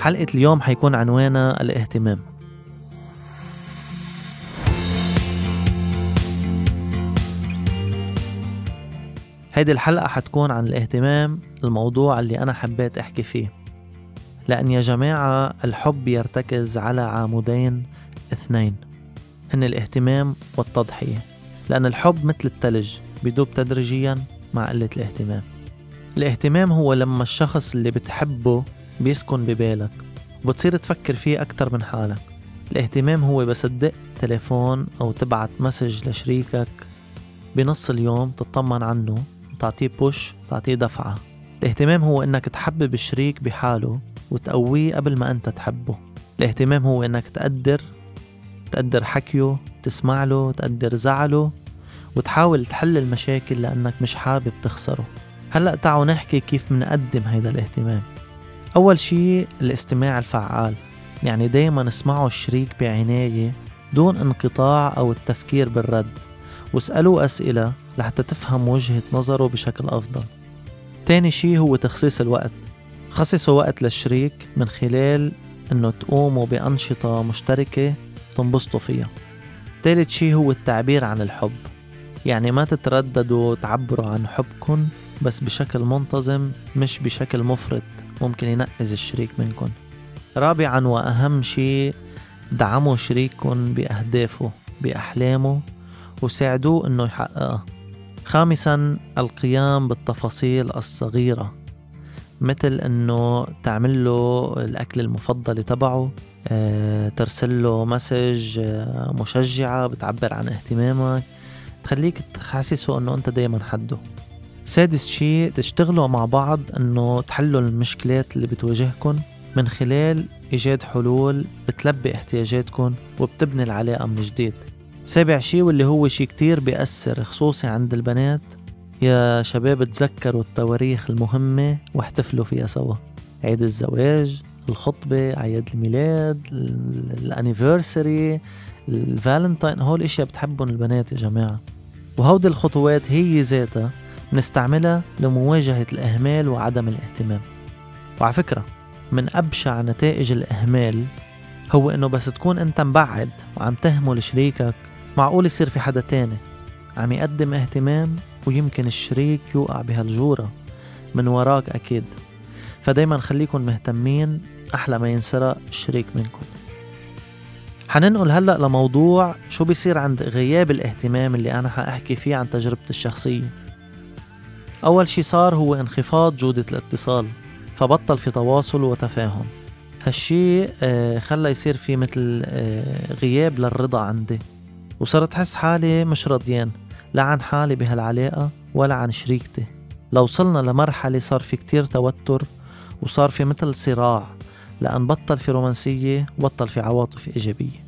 حلقة اليوم حيكون عنوانها الاهتمام. هيدي الحلقة حتكون عن الاهتمام الموضوع اللي أنا حبيت أحكي فيه. لأن يا جماعة الحب يرتكز على عامودين اثنين هن الاهتمام والتضحية. لأن الحب مثل التلج بيدوب تدريجيا مع قلة الاهتمام. الاهتمام هو لما الشخص اللي بتحبه بيسكن ببالك وبتصير تفكر فيه أكتر من حالك. الاهتمام هو بس تدق تليفون أو تبعت مسج لشريكك. بنص اليوم تطمن عنه وتعطيه بوش تعطيه دفعة. الاهتمام هو إنك تحبب الشريك بحاله وتقويه قبل ما أنت تحبه. الاهتمام هو إنك تقدر تقدر حكيه تسمع له تقدر زعله وتحاول تحل المشاكل لأنك مش حابب تخسره. هلأ تعالوا نحكي كيف منقدم هيدا الاهتمام. أول شي الاستماع الفعال. يعني دايما اسمعوا الشريك بعناية دون انقطاع أو التفكير بالرد واسألوه أسئلة لحتى تفهم وجهة نظره بشكل أفضل. تاني شي هو تخصيص الوقت. خصصوا وقت للشريك من خلال إنه تقوموا بأنشطة مشتركة تنبسطوا فيها. تالت شي هو التعبير عن الحب. يعني ما تترددوا تعبروا عن حبكم بس بشكل منتظم مش بشكل مفرط. ممكن ينقز الشريك منكم رابعا وأهم شي دعموا شريككم بأهدافه بأحلامه وساعدوه إنه يحققها خامسا القيام بالتفاصيل الصغيرة مثل إنه تعمل له الأكل المفضل تبعه أه ترسل له مسج أه مشجعة بتعبر عن اهتمامك. تخليك تحسسه إنه أنت دايما حده. سادس شيء تشتغلوا مع بعض إنه تحلوا المشكلات اللي بتواجهكم من خلال إيجاد حلول بتلبي احتياجاتكم وبتبني العلاقة من جديد. سابع شي واللي هو شي كتير بيأثر خصوصي عند البنات يا شباب تذكروا التواريخ المهمة واحتفلوا فيها سوا. عيد الزواج الخطبة أعياد الميلاد الانيفرساري الفالنتاين هول الأشياء بتحبهم البنات يا جماعة. وهودي الخطوات هي ذاتها بنستعملها لمواجهة الإهمال وعدم الاهتمام. وعلى فكرة من أبشع نتائج الإهمال هو إنه بس تكون أنت مبعد وعم تهمل شريكك معقول يصير في حدا تاني عم يقدم اهتمام ويمكن الشريك يوقع بهالجورة. من وراك أكيد. فدايما خليكن مهتمين أحلى ما ينسرق الشريك منكم حننقل هلأ لموضوع شو بيصير عند غياب الاهتمام اللي أنا حأحكي فيه عن تجربتي الشخصية. أول شي صار هو انخفاض جودة الاتصال فبطل في تواصل وتفاهم. هالشي آه، خلى يصير في مثل آه، غياب للرضا عندي. وصرت أحس حالي مش رضيان لا عن حالي بهالعلاقة ولا عن شريكتي. لو وصلنا لمرحلة صار في كتير توتر وصار في مثل صراع لأن بطل في رومانسية وبطل في عواطف إيجابية.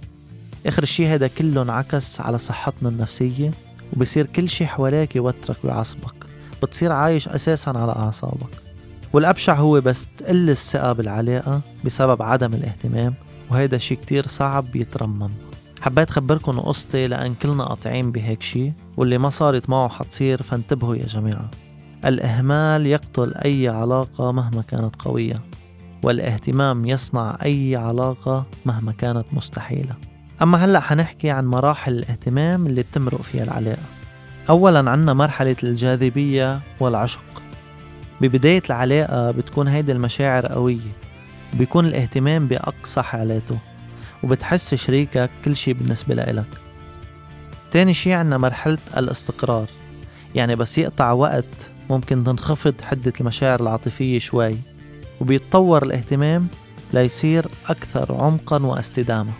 آخر الشي هذا كله انعكس على صحتنا النفسية وبصير كل شي حواليك يوترك ويعصبك. بتصير عايش أساسا على أعصابك. والأبشع هو بس تقل الثقة بالعلاقة بسبب عدم الاهتمام وهيدا شي كتير صعب بيترمم حبيت خبركن قصتي لأن كلنا قاطعين بهيك شي واللي ما صارت معه حتصير فانتبهوا يا جماعة. الإهمال يقتل أي علاقة مهما كانت قوية والاهتمام يصنع أي علاقة مهما كانت مستحيلة. أما هلأ حنحكي عن مراحل الاهتمام اللي بتمرق فيها العلاقة. أولا عنا مرحلة الجاذبية والعشق. ببداية العلاقة بتكون هيدي المشاعر قوية بيكون الاهتمام بأقصى حالاته وبتحس شريكك كل شي بالنسبة لإلك. تاني شي عنا مرحلة الاستقرار يعني بس يقطع وقت ممكن تنخفض حدة المشاعر العاطفية شوي وبيتطور الاهتمام ليصير أكثر عمقا واستدامة.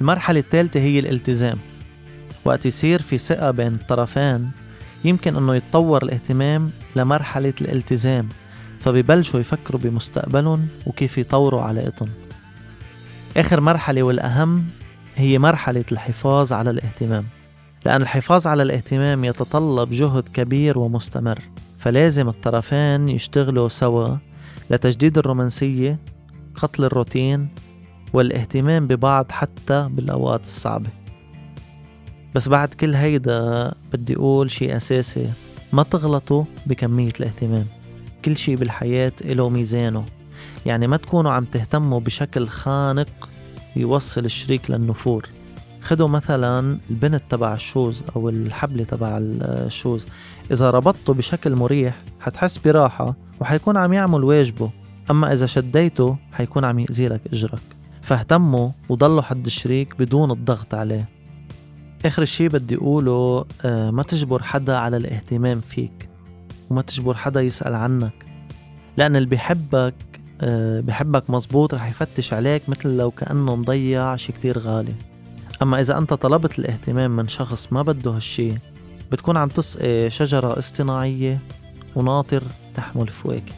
المرحلة الثالثة هي الالتزام. وقت يصير في ثقة بين الطرفين يمكن أنه يتطور الاهتمام لمرحلة الالتزام فبيبلشوا يفكروا بمستقبلهم وكيف يطوروا علاقتهم. آخر مرحلة والأهم هي مرحلة الحفاظ على الاهتمام لأن الحفاظ على الاهتمام يتطلب جهد كبير ومستمر فلازم الطرفين يشتغلوا سوا لتجديد الرومانسية قتل الروتين والاهتمام ببعض حتى بالأوقات الصعبة. بس بعد كل هيدا بدي أقول شي أساسي. ما تغلطوا بكمية الاهتمام. كل شي بالحياة إله ميزانه. يعني ما تكونوا عم تهتموا بشكل خانق يوصل الشريك للنفور. خدوا مثلا البنت تبع ال shoes أو الحبلة تبع ال shoes. إذا ربطته بشكل مريح حتحس براحة وحيكون عم يعمل واجبه. أما إذا شديته حيكون عم يأذي لك إجرك. فاهتموا وضلوا حد الشريك بدون الضغط عليه. آخر شي بدي أقوله آه، ما تجبر حدا على الاهتمام فيك وما تجبر حدا يسأل عنك لأن اللي بيحبك آه، بحبك مزبوط رح يفتش عليك مثل لو كأنه مضيع شي كتير غالي. أما إذا أنت طلبت الاهتمام من شخص ما بده هالشي بتكون عم تسقي شجرة اصطناعية وناطر تحمل فواكه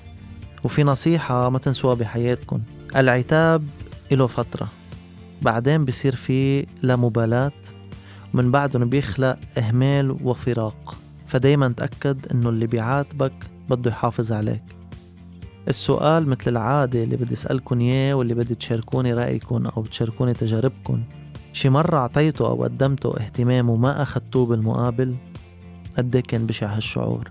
وفي نصيحة ما تنسوها بحياتكم العتاب له فترة بعدين بصير في لا مبالاة ومن بعدهم بيخلق إهمال وفراق. فدايما تأكد إنه اللي بيعاتبك بده يحافظ عليك. السؤال مثل العادة اللي بدي أسألكن إياه واللي بدي تشاركوني رأيكم أو تشاركوني تجاربكم شي مرة أعطيته أو قدمته اهتمام وما أخدتوه بالمقابل؟ قد كان بشع هالشعور؟